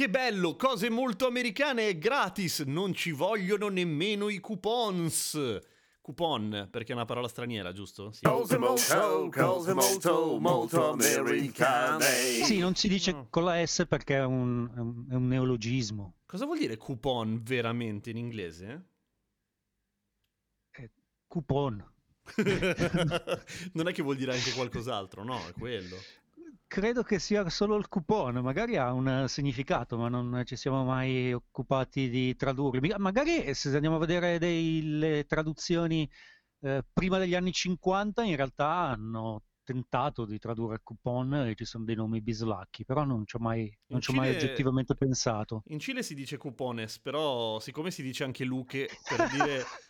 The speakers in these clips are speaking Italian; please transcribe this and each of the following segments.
Che bello, cose molto americane e gratis, non ci vogliono nemmeno i coupons. Coupon, perché è una parola straniera, giusto? Sì. Cose molto, cose molto, molto americane. Sì, non si dice No. con la S perché è un, è un- è un neologismo. Cosa vuol dire coupon veramente in inglese? Coupon. non è che vuol dire anche qualcos'altro, no, è quello. Credo che sia solo il coupon, magari ha un significato, ma non ci siamo mai occupati di tradurli. Mica- Magari se andiamo a vedere delle traduzioni eh, prima degli anni 50, in realtà hanno tentato di tradurre coupon e ci sono dei nomi bislacchi, però non ci ho mai, non In ci ho mai Cile- oggettivamente pensato. In Cile si dice cupones, però siccome si dice anche luche per dire,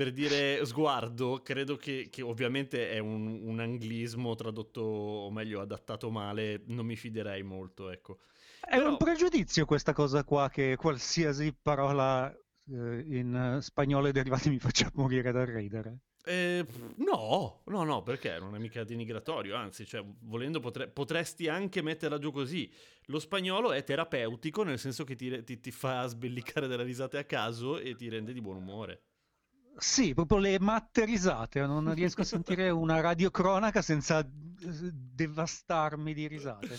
per dire sguardo, credo che, che ovviamente è un, un anglismo tradotto, o meglio, adattato male, non mi fiderei molto, ecco. È Però- un pregiudizio questa cosa qua che qualsiasi parola eh, in spagnolo e derivati mi faccia morire dal ridere. Eh, no, no, no, perché non è mica denigratorio, anzi, cioè, volendo potre- potresti anche metterla giù così. Lo spagnolo è terapeutico, nel senso che ti, ti- ti fa sbellicare delle risate a caso e ti rende di buon umore. Sì, proprio le matte risate, non riesco a sentire una radiocronaca senza eh, devastarmi di risate.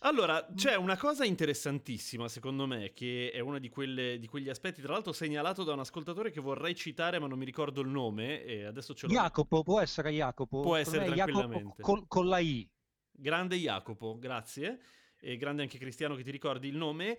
Allora, c'è una cosa interessantissima, secondo me, che è uno di, quelle- di quegli aspetti, tra l'altro segnalato da un ascoltatore che vorrei citare, ma non mi ricordo il nome, e adesso ce l'ho. Jacopo, può essere Jacopo? Può essere Jacopo tranquillamente. col- con la I. Grande Jacopo, grazie. E grande anche Cristiano che ti ricordi il nome.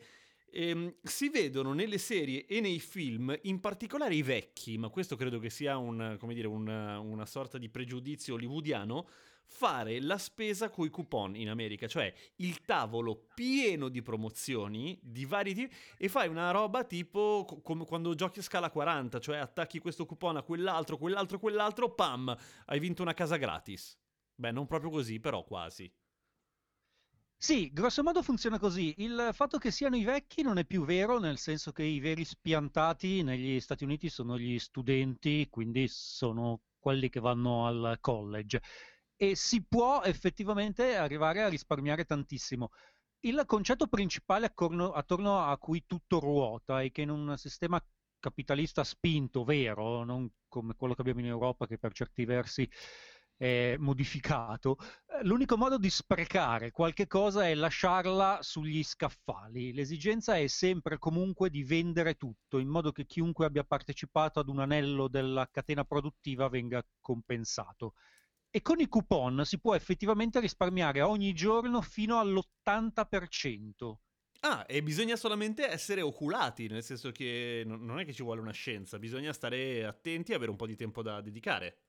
Ehm, si vedono nelle serie e nei film, in particolare i vecchi, ma questo credo che sia un, dire, una, una sorta di pregiudizio hollywoodiano, fare la spesa coi coupon in America, cioè il tavolo pieno di promozioni di vari tipi e fai una roba tipo co- come quando giochi a scala 40, cioè attacchi questo coupon a quell'altro, quell'altro, quell'altro, pam, hai vinto una casa gratis. Beh, non proprio così, però quasi. Sì, grosso modo funziona così. Il fatto che siano i vecchi non è più vero, nel senso che i veri spiantati negli Stati Uniti sono gli studenti, quindi sono quelli che vanno al college. E si può effettivamente arrivare a risparmiare tantissimo. Il concetto principale attorno, attorno a cui tutto ruota è che in un sistema capitalista spinto, vero, non come quello che abbiamo in Europa, che per certi versi è modificato, eh, L'unico modo di sprecare qualche cosa è lasciarla sugli scaffali. L'esigenza è sempre comunque di vendere tutto, in modo che chiunque abbia partecipato ad un anello della catena produttiva venga compensato. E con i coupon si può effettivamente risparmiare ogni giorno fino all'80%. Ah, e bisogna solamente essere oculati, nel senso che non è che ci vuole una scienza, bisogna stare attenti e avere un po' di tempo da dedicare.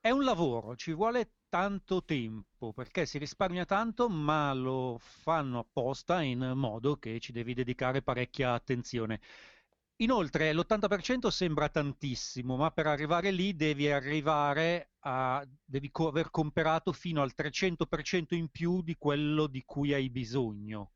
È un lavoro, ci vuole tanto tempo perché si risparmia tanto, ma lo fanno apposta in modo che ci devi dedicare parecchia attenzione. Inoltre, l'80% sembra tantissimo, ma per arrivare lì devi arrivare a, devi co- aver comprato fino al 300% in più di quello di cui hai bisogno.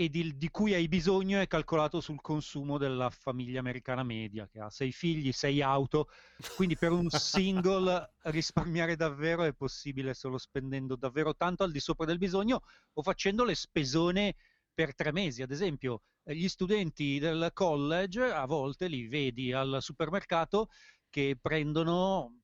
E di, di cui hai bisogno è calcolato sul consumo della famiglia americana media, che ha sei figli, sei auto, quindi per un single risparmiare davvero è possibile solo spendendo davvero tanto al di sopra del bisogno o facendo le spesone per tre mesi. Ad esempio, gli studenti del college a volte li vedi al supermercato che prendono,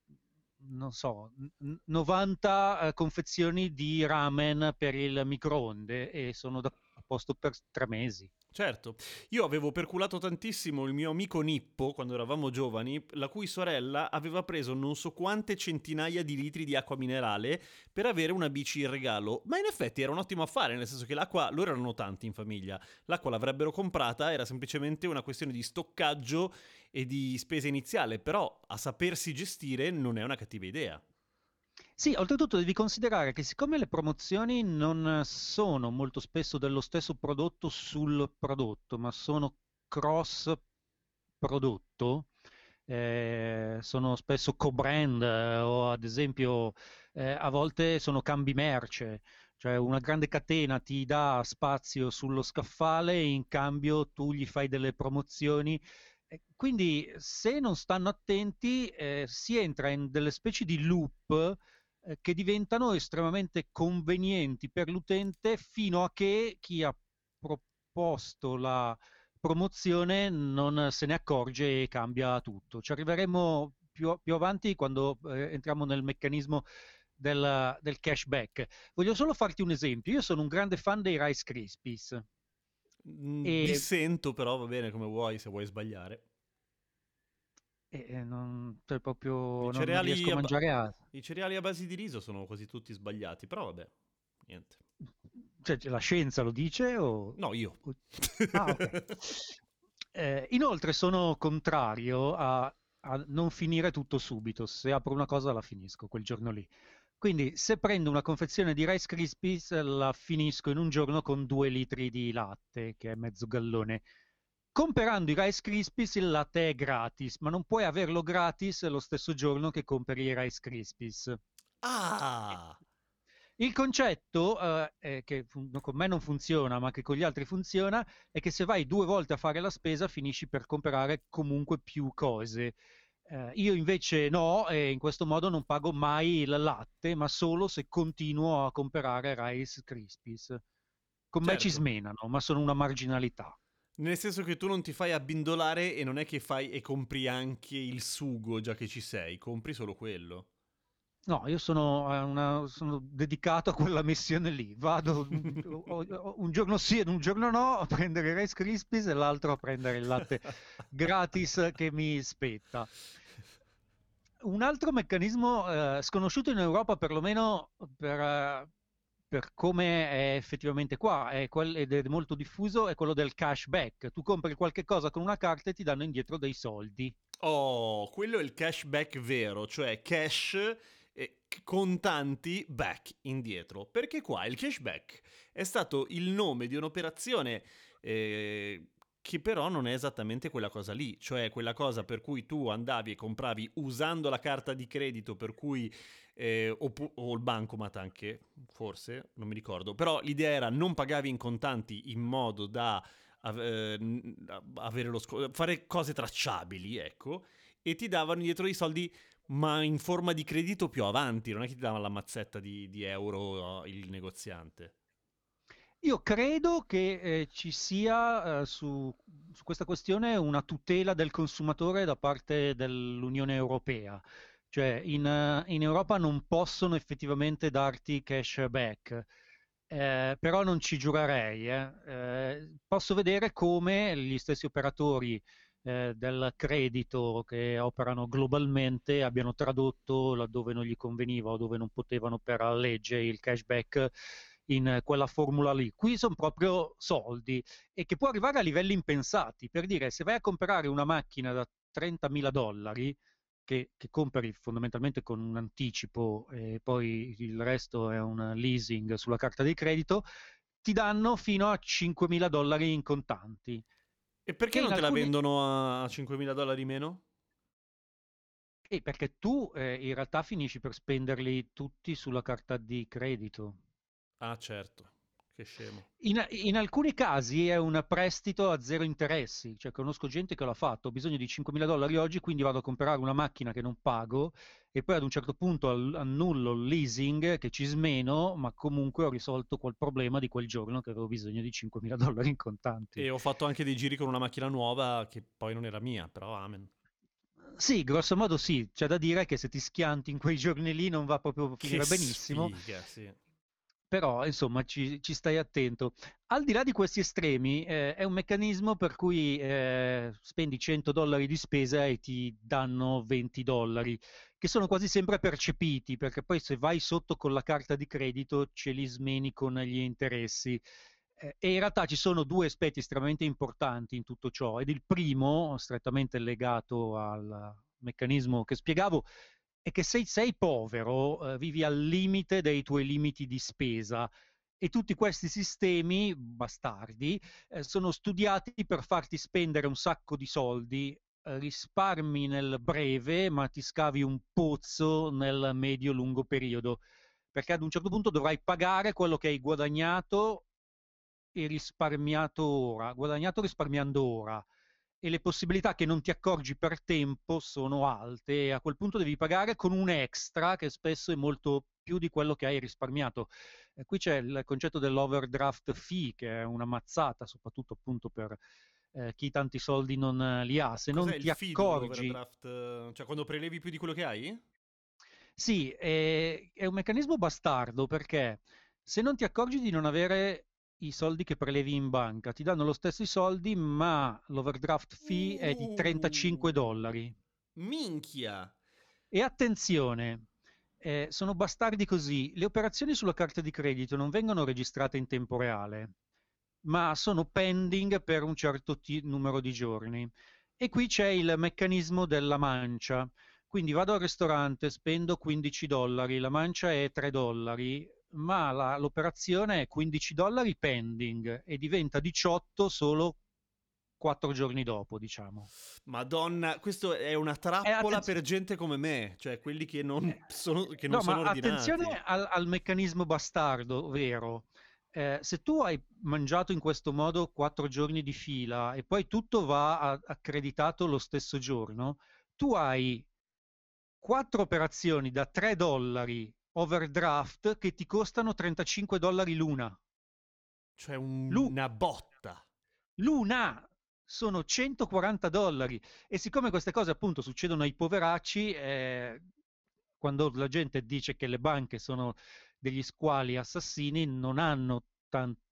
non so, n- 90 eh, confezioni di ramen per il microonde e sono da- a posto per tre mesi. Certo, io avevo perculato tantissimo il mio amico Nippo quando eravamo giovani, la cui sorella aveva preso non so quante centinaia di litri di acqua minerale per avere una bici in regalo, ma in effetti era un ottimo affare, nel senso che l'acqua, loro erano tanti in famiglia, l'acqua l'avrebbero comprata, era semplicemente una questione di stoccaggio e di spesa iniziale, però a sapersi gestire non è una cattiva idea. Sì, oltretutto devi considerare che siccome le promozioni non sono molto spesso dello stesso prodotto sul prodotto, ma sono cross prodotto, eh, sono spesso co-brand eh, o ad esempio eh, a volte sono cambi merce, cioè una grande catena ti dà spazio sullo scaffale e in cambio tu gli fai delle promozioni. Quindi se non stanno attenti eh, si entra in delle specie di loop eh, che diventano estremamente convenienti per l'utente fino a che chi ha proposto la promozione non se ne accorge e cambia tutto. Ci arriveremo più, più avanti quando eh, entriamo nel meccanismo del, del, cashback. Voglio solo farti un esempio. Io sono un grande fan dei Rice Krispies. Mm, e... Dissento, però va bene come vuoi, se vuoi sbagliare. E non, cioè proprio, non, non riesco a mangiare altro. I cereali a base di riso sono quasi tutti sbagliati, però vabbè, niente. Cioè, la scienza lo dice o... No, io. Ah, okay. eh, inoltre sono contrario a, a, non finire tutto subito. Se apro una cosa la finisco quel giorno lì. Quindi se prendo una confezione di Rice Krispies la finisco in un giorno con due litri di latte, che è mezzo gallone Comprando i Rice Krispies il latte è gratis, ma non puoi averlo gratis lo stesso giorno che compri i Rice Krispies. Ah! Il concetto, eh, che con me non funziona, ma che con gli altri funziona, è che se vai due volte a fare la spesa finisci per comprare comunque più cose. Eh, io invece no, e in questo modo non pago mai il latte, ma solo se continuo a comprare Rice Krispies. Con certo. me ci certo. smenano, ma sono una marginalità. Nel senso che tu non ti fai abbindolare e non è che fai e compri anche il sugo già che ci sei, compri solo quello. No, io sono, una, sono dedicato a quella missione lì. Vado un giorno sì e un giorno no a prendere i Rice Krispies e l'altro a prendere il latte gratis che mi spetta. Un altro meccanismo eh, sconosciuto in Europa, perlomeno per, eh, per come è effettivamente qua è quel, ed è molto diffuso è quello del cashback. Tu compri qualche cosa con una carta e ti danno indietro dei soldi. Oh, quello è il cashback vero, cioè cash contanti back indietro. Perché qua il cashback è stato il nome di un'operazione eh, che però non è esattamente quella cosa lì, cioè quella cosa per cui tu andavi e compravi usando la carta di credito per cui eh, o, o, il bancomat anche, forse, non mi ricordo, però l'idea era non pagavi in contanti in modo da eh, avere lo sco- fare cose tracciabili, ecco, e ti davano indietro i soldi ma in forma di credito più avanti, non è che ti davano la mazzetta di, di euro il negoziante. Io credo che eh, ci sia eh, su, su, questa questione una tutela del consumatore da parte dell'Unione Europea, cioè in, in Europa non possono effettivamente darti cashback. Eh, però non ci giurerei. Eh. Eh, posso vedere come gli stessi operatori eh, del credito che operano globalmente abbiano tradotto laddove non gli conveniva o dove non potevano per legge il cashback in quella formula lì. Qui sono proprio soldi e che può arrivare a livelli impensati. Per dire, se vai a comprare una macchina da 30.000 dollari, che, che, compri fondamentalmente con un anticipo e poi il resto è un leasing sulla carta di credito, ti danno fino a 5.000 dollari in contanti. E perché non te alcuni... la vendono a 5.000 dollari meno? Eh, perché tu eh, in realtà finisci per spenderli tutti sulla carta di credito. Ah, certo. Che scemo. In, in, alcuni casi è un prestito a zero interessi, cioè conosco gente che l'ha fatto, ho bisogno di 5.000 dollari oggi, quindi vado a comprare una macchina che non pago e poi ad un certo punto annullo il leasing che ci smeno, ma comunque ho risolto quel problema di quel giorno che avevo bisogno di 5.000 dollari in contanti. E ho fatto anche dei giri con una macchina nuova che poi non era mia, però amen. Sì, grosso modo sì, c'è da dire che se ti schianti in quei giorni lì non va proprio a finire benissimo. Sfiga, sì però insomma ci, ci, stai attento. Al di là di questi estremi, eh, è un meccanismo per cui eh, spendi 100 dollari di spesa e ti danno 20 dollari, che sono quasi sempre percepiti, perché poi se vai sotto con la carta di credito ce li smeni con gli interessi. Eh, e in realtà ci sono due aspetti estremamente importanti in tutto ciò, ed il primo, strettamente legato al meccanismo che spiegavo, è che se sei povero, eh, vivi al limite dei tuoi limiti di spesa e tutti questi sistemi bastardi eh, sono studiati per farti spendere un sacco di soldi, eh, risparmi nel breve, ma ti scavi un pozzo nel medio-lungo periodo, perché ad un certo punto dovrai pagare quello che hai guadagnato e risparmiato ora, guadagnato risparmiando ora e le possibilità che non ti accorgi per tempo sono alte e a quel punto devi pagare con un extra che spesso è molto più di quello che hai risparmiato. E qui c'è il concetto dell'overdraft fee che è una mazzata, soprattutto appunto per eh, chi tanti soldi non li ha. Se Cos'è non ti accorgi... Cioè quando prelevi più di quello che hai? Sì, è, è un meccanismo bastardo perché se non ti accorgi di non avere i soldi che prelevi in banca. Ti danno lo stesso i soldi, ma l'overdraft fee è di 35 dollari. Minchia! E attenzione, eh, sono bastardi così. Le operazioni sulla carta di credito non vengono registrate in tempo reale, ma sono pending per un certo t- numero di giorni. E qui c'è il meccanismo della mancia. Quindi vado al ristorante, spendo 15 dollari, la mancia è 3 dollari, ma la, l'operazione è 15 dollari pending e diventa 18 solo 4 giorni dopo, diciamo. Madonna, questo è una trappola per gente come me, cioè quelli che non eh, sono, che non no, sono ma ordinati. Attenzione al, al meccanismo bastardo, vero? Eh, se tu hai mangiato in questo modo 4 giorni di fila e poi tutto va accreditato lo stesso giorno, tu hai 4 operazioni da 3 dollari overdraft che ti costano 35 dollari l'una. Cioè un, Lu- una botta. L'una! Sono 140 dollari. E siccome queste cose appunto succedono ai poveracci, eh, quando la gente dice che le banche sono degli squali assassini, non hanno tanto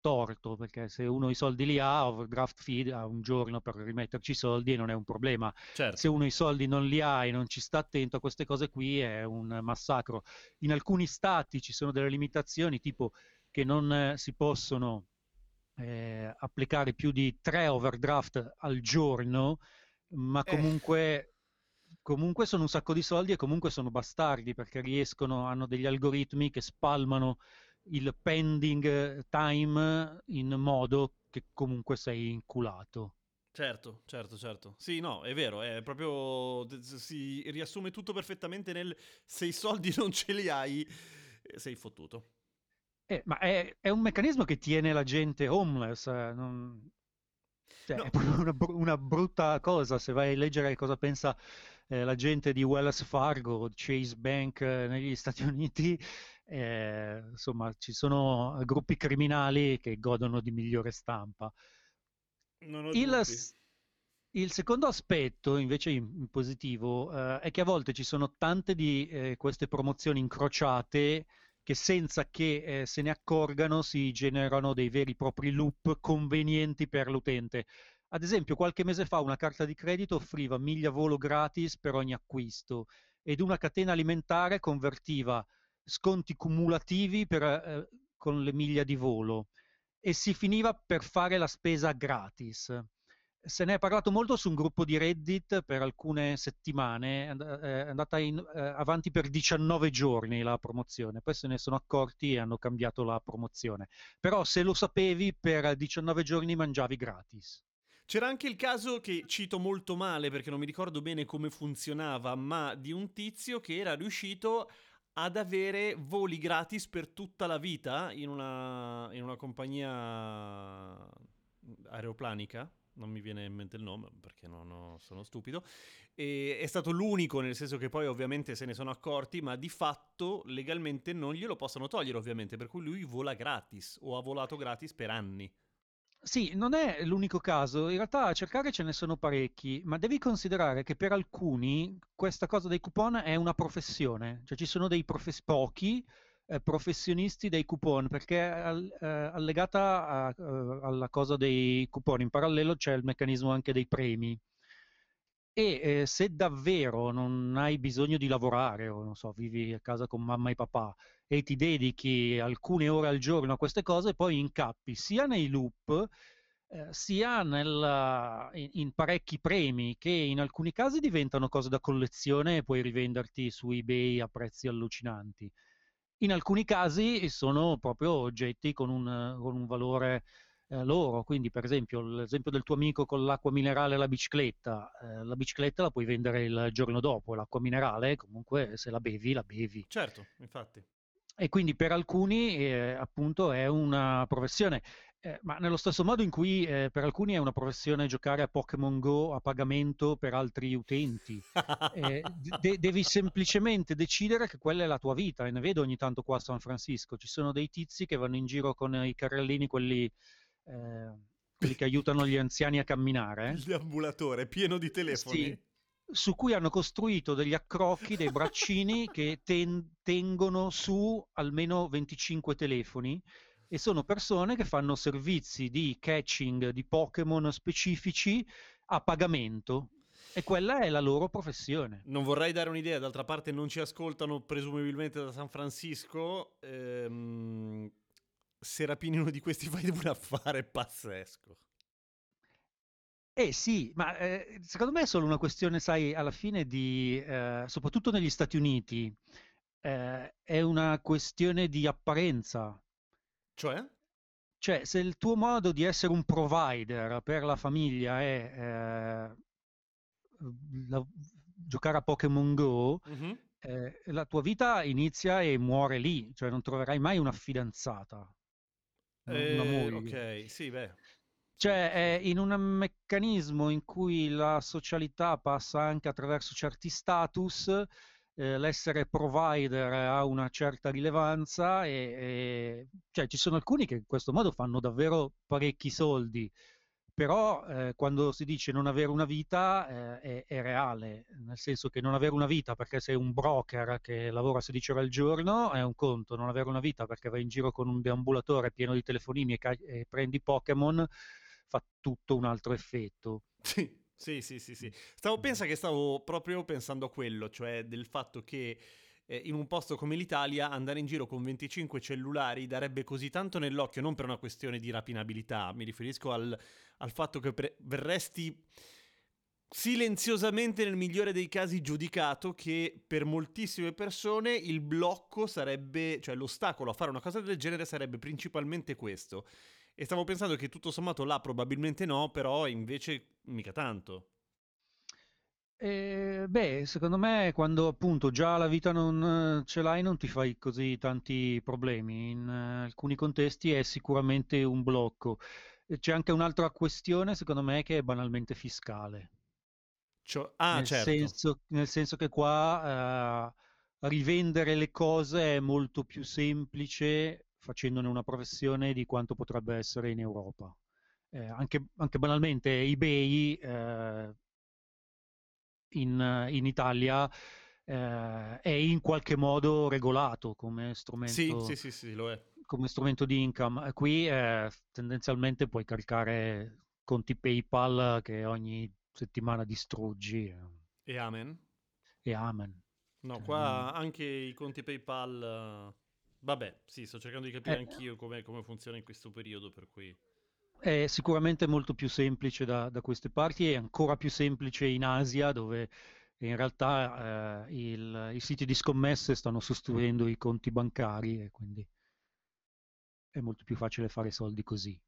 torto, perché se uno i soldi li ha, overdraft fee ha un giorno per rimetterci i soldi e non è un problema. Certo. Se uno i soldi non li ha e non ci sta attento a queste cose qui è un massacro. In alcuni stati ci sono delle limitazioni, tipo che non eh, si possono eh, applicare più di tre overdraft al giorno, ma eh. comunque... Eh comunque sono un sacco di soldi e comunque sono bastardi perché riescono, hanno degli algoritmi che spalmano il pending time in modo che comunque sei inculato. Certo, certo, certo. Sì, no, è vero, è proprio si riassume tutto perfettamente nel se i soldi non ce li hai eh, sei fottuto. Eh, ma è, è, un meccanismo che tiene la gente homeless, eh, non... cioè, no. è una, una, brutta cosa se vai a leggere cosa pensa eh, la gente di Wells Fargo, Chase Bank eh, negli Stati Uniti, eh, insomma ci sono gruppi criminali che godono di migliore stampa. Il, il, secondo aspetto, invece in, in positivo, eh, è che a volte ci sono tante di eh, queste promozioni incrociate che senza che eh, se ne accorgano si generano dei veri e propri loop convenienti per l'utente. Ad esempio, qualche mese fa una carta di credito offriva miglia volo gratis per ogni acquisto ed una catena alimentare convertiva sconti cumulativi per, eh, con le miglia di volo e si finiva per fare la spesa gratis. Se ne è parlato molto su un gruppo di Reddit per alcune settimane, è andata in, eh, avanti per 19 giorni la promozione, poi se ne sono accorti e hanno cambiato la promozione. Però se lo sapevi, per 19 giorni mangiavi gratis. C'era anche il caso che cito molto male perché non mi ricordo bene come funzionava, ma di un tizio che era riuscito ad avere voli gratis per tutta la vita in una, in una compagnia aeroplanica non mi viene in mente il nome perché non ho, sono stupido. E è stato l'unico, nel senso che poi ovviamente se ne sono accorti, ma di fatto legalmente non glielo possono togliere, ovviamente, per cui lui vola gratis o ha volato gratis per anni. Sì, non è l'unico caso, in realtà a cercare ce ne sono parecchi, ma devi considerare che per alcuni questa cosa dei coupon è una professione, cioè ci sono dei profes- pochi eh, professionisti dei coupon, perché al, eh, allegata a, uh, alla cosa dei coupon. In parallelo c'è il meccanismo anche dei premi. E eh, se davvero non hai bisogno di lavorare o non so, vivi a casa con mamma e papà e ti dedichi alcune ore al giorno a queste cose, poi incappi sia nei loop eh, sia nel, in, in, parecchi premi che in alcuni casi diventano cose da collezione e puoi rivenderti su eBay a prezzi allucinanti. In alcuni casi sono proprio oggetti con un, con un valore eh, loro, quindi per esempio l'esempio del tuo amico con l'acqua minerale e la bicicletta, eh, la bicicletta la puoi vendere il giorno dopo, l'acqua minerale comunque se la bevi la bevi. Certo, infatti. E quindi per alcuni eh, appunto è una professione. Eh, ma nello stesso modo in cui eh, per alcuni è una professione giocare a Pokémon Go a pagamento per altri utenti, eh, de- devi semplicemente decidere che quella è la tua vita. E ne vedo ogni tanto qua a San Francisco. Ci sono dei tizi che vanno in giro con i carrellini, quelli, eh, quelli che aiutano gli anziani a camminare. Il deambulatore pieno di telefoni. Sì, su cui hanno costruito degli accrocchi, dei braccini che ten- tengono su almeno 25 telefoni e sono persone che fanno servizi di catching di Pokémon specifici a pagamento. E quella è la loro professione. Non vorrei dare un'idea, d'altra parte non ci ascoltano presumibilmente da San Francisco. Ehm, se rapini uno di questi fai un affare pazzesco. Eh sì, ma eh, secondo me è solo una questione, sai, alla fine di, eh, soprattutto negli Stati Uniti, eh, è una questione di apparenza. Cioè? Cioè, se il tuo modo di essere un provider per la famiglia è eh, la, giocare a Pokémon Go, mm-hmm. la tua vita inizia e muore lì, cioè non troverai mai una fidanzata. Eh. Ok, sì, beh. Cioè, è in un meccanismo in cui la socialità passa anche attraverso certi status, eh, l'essere provider ha una certa rilevanza e, e, cioè, ci sono alcuni che in questo modo fanno davvero parecchi soldi, però eh, quando si dice non avere una vita eh, è, è, reale, nel senso che non avere una vita perché sei un broker che lavora 16 ore al giorno è un conto, non avere una vita perché vai in giro con un deambulatore pieno di telefonini e, ca- e prendi Pokémon fa tutto un altro effetto. Sì. Sì, sì, sì, sì. Stavo pensando che stavo proprio pensando a quello, cioè del fatto che eh, in un posto come l'Italia andare in giro con 25 cellulari darebbe così tanto nell'occhio, non per una questione di rapinabilità, mi riferisco al, al fatto che pre- verresti silenziosamente nel migliore dei casi giudicato che per moltissime persone il blocco sarebbe, cioè l'ostacolo a fare una cosa del genere sarebbe principalmente questo. E stavo pensando che tutto sommato là probabilmente no, però invece mica tanto. Eh, beh, secondo me quando appunto già la vita non ce l'hai non ti fai così tanti problemi. In uh, alcuni contesti è sicuramente un blocco. C'è anche un'altra questione, secondo me, che è banalmente fiscale. Cioè, ah, nel, certo. senso, nel senso che qua uh, rivendere le cose è molto più semplice facendone una professione di quanto potrebbe essere in Europa. Eh, anche, anche, banalmente eBay eh, in, in, Italia eh, è in qualche modo regolato come strumento, sì, sì, sì, lo è. Come strumento di income. Qui eh, tendenzialmente puoi caricare conti PayPal che ogni settimana distruggi. E amen. E amen. No, cioè, qua anche i conti PayPal Vabbè, sì, sto cercando di capire eh, anch'io come funziona in questo periodo, per cui... È sicuramente molto più semplice da, da queste parti, è ancora più semplice in Asia, dove in realtà eh, il, i siti di scommesse stanno sostituendo i conti bancari e quindi è molto più facile fare soldi così.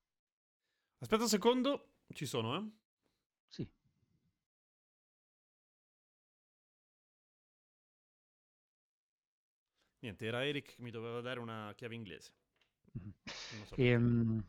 Aspetta un secondo, ci sono, eh? Sì. Niente, era Eric che mi doveva dare una chiave inglese. So e, um,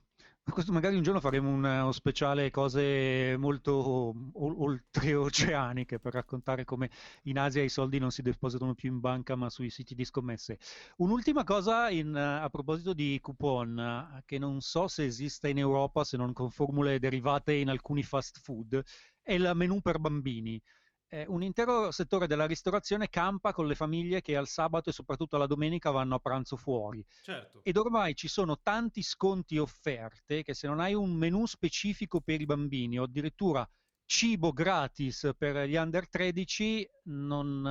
magari un giorno faremo uno speciale cose molto oltreoceaniche per raccontare come in Asia i soldi non si depositano più in banca ma sui siti di scommesse. Un'ultima cosa in, a proposito di coupon, che non so se esista in Europa se non con formule derivate in alcuni fast food, è il menù per bambini. Eh, un intero settore della ristorazione campa con le famiglie che al sabato e soprattutto alla domenica vanno a pranzo fuori. Certo. Ed ormai ci sono tanti sconti e offerte che se non hai un menù specifico per i bambini o addirittura cibo gratis per gli under 13 non,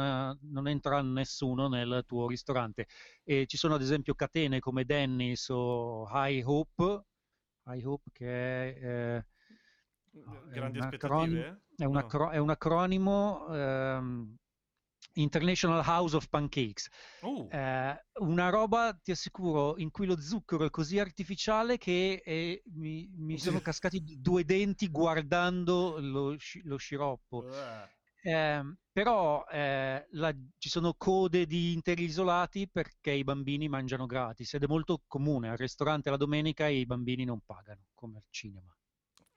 non entra nessuno nel tuo ristorante. E ci sono ad esempio catene come Dennis o High Hope, High Hope che è... Eh, Grandi è un aspettative? è un, No. acro- è un acronimo ehm, International House of Pancakes. Uh, Eh, una roba, ti assicuro, in cui lo zucchero è così artificiale che eh, mi, mi sono cascati due denti guardando lo, sci- lo sciroppo. eh. Ehm, però eh, la- ci sono code di interi isolati perché i bambini mangiano gratis ed è molto comune. Al ristorante la domenica i bambini non pagano, come al cinema.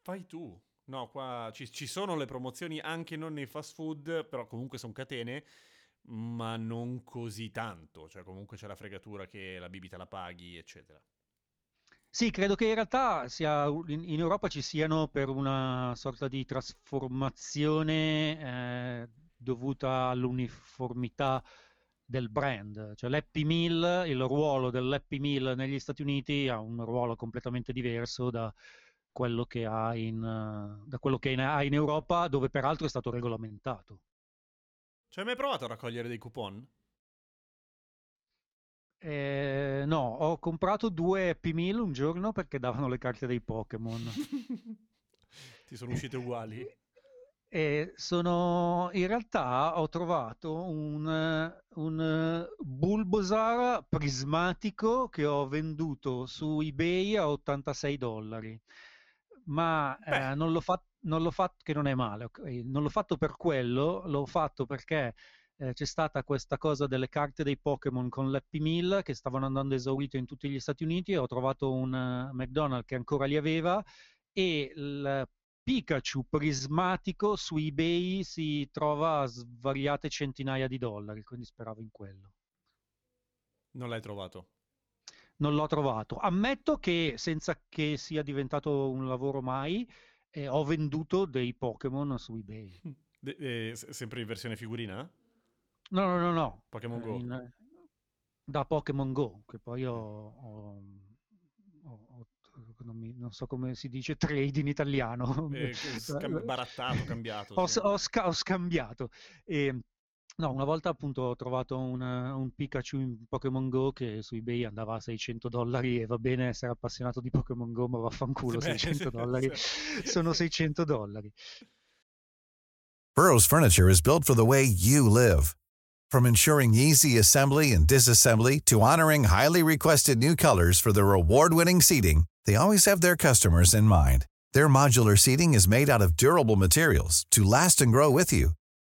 Fai tu. No, qua ci, ci sono le promozioni anche non nei fast food, però comunque sono catene, ma non così tanto. Cioè comunque c'è la fregatura che la bibita la paghi, eccetera. Sì, credo che in realtà sia, in, Europa ci siano per una sorta di trasformazione eh, dovuta all'uniformità del brand. Cioè l'Happy Meal, il ruolo dell'Happy Meal negli Stati Uniti ha un ruolo completamente diverso da quello che ha in, eh, da quello che ha in Europa, dove peraltro è stato regolamentato. Ci hai mai provato a raccogliere dei coupon? Eh, no, ho comprato due Happy Meal un giorno perché davano le carte dei Pokémon. Ti sono uscite uguali? E sono in realtà ho trovato un, eh, un eh, Bulbasaur prismatico che ho venduto su eBay a 86 dollari. Ma eh, non l'ho fatto, non l'ho fatto, che non è male, ok? Non l'ho fatto per quello, l'ho fatto perché eh, c'è stata questa cosa delle carte dei Pokémon con l'Happy Meal che stavano andando esaurite in tutti gli Stati Uniti e ho trovato un eh, McDonald's che ancora li aveva e il Pikachu prismatico su eBay si trova a svariate centinaia di dollari, quindi speravo in quello. Non l'hai trovato. Non l'ho trovato. Ammetto che senza che sia diventato un lavoro mai, eh, ho venduto dei Pokémon su eBay. De- eh, sempre in versione figurina? No, no, no, no. Pokémon eh, Go. in- da Pokémon Go, che poi ho, ho- non, mi- non so come si dice trade in italiano. Eh, scam- barattato, cambiato. Ho, sì. ho sca- ho scambiato. E, no, una volta appunto ho trovato un, un Pikachu in Pokémon Go che su eBay andava a 600 dollari e va bene essere appassionato di Pokémon Go, ma vaffanculo, Beh, 600 sì, dollari. Sono 600 dollari. Burrow's furniture is built for the way you live. From ensuring easy assembly and disassembly to honoring highly requested new colors for their award-winning seating, they always have their customers in mind. Their modular seating is made out of durable materials to last and grow with you.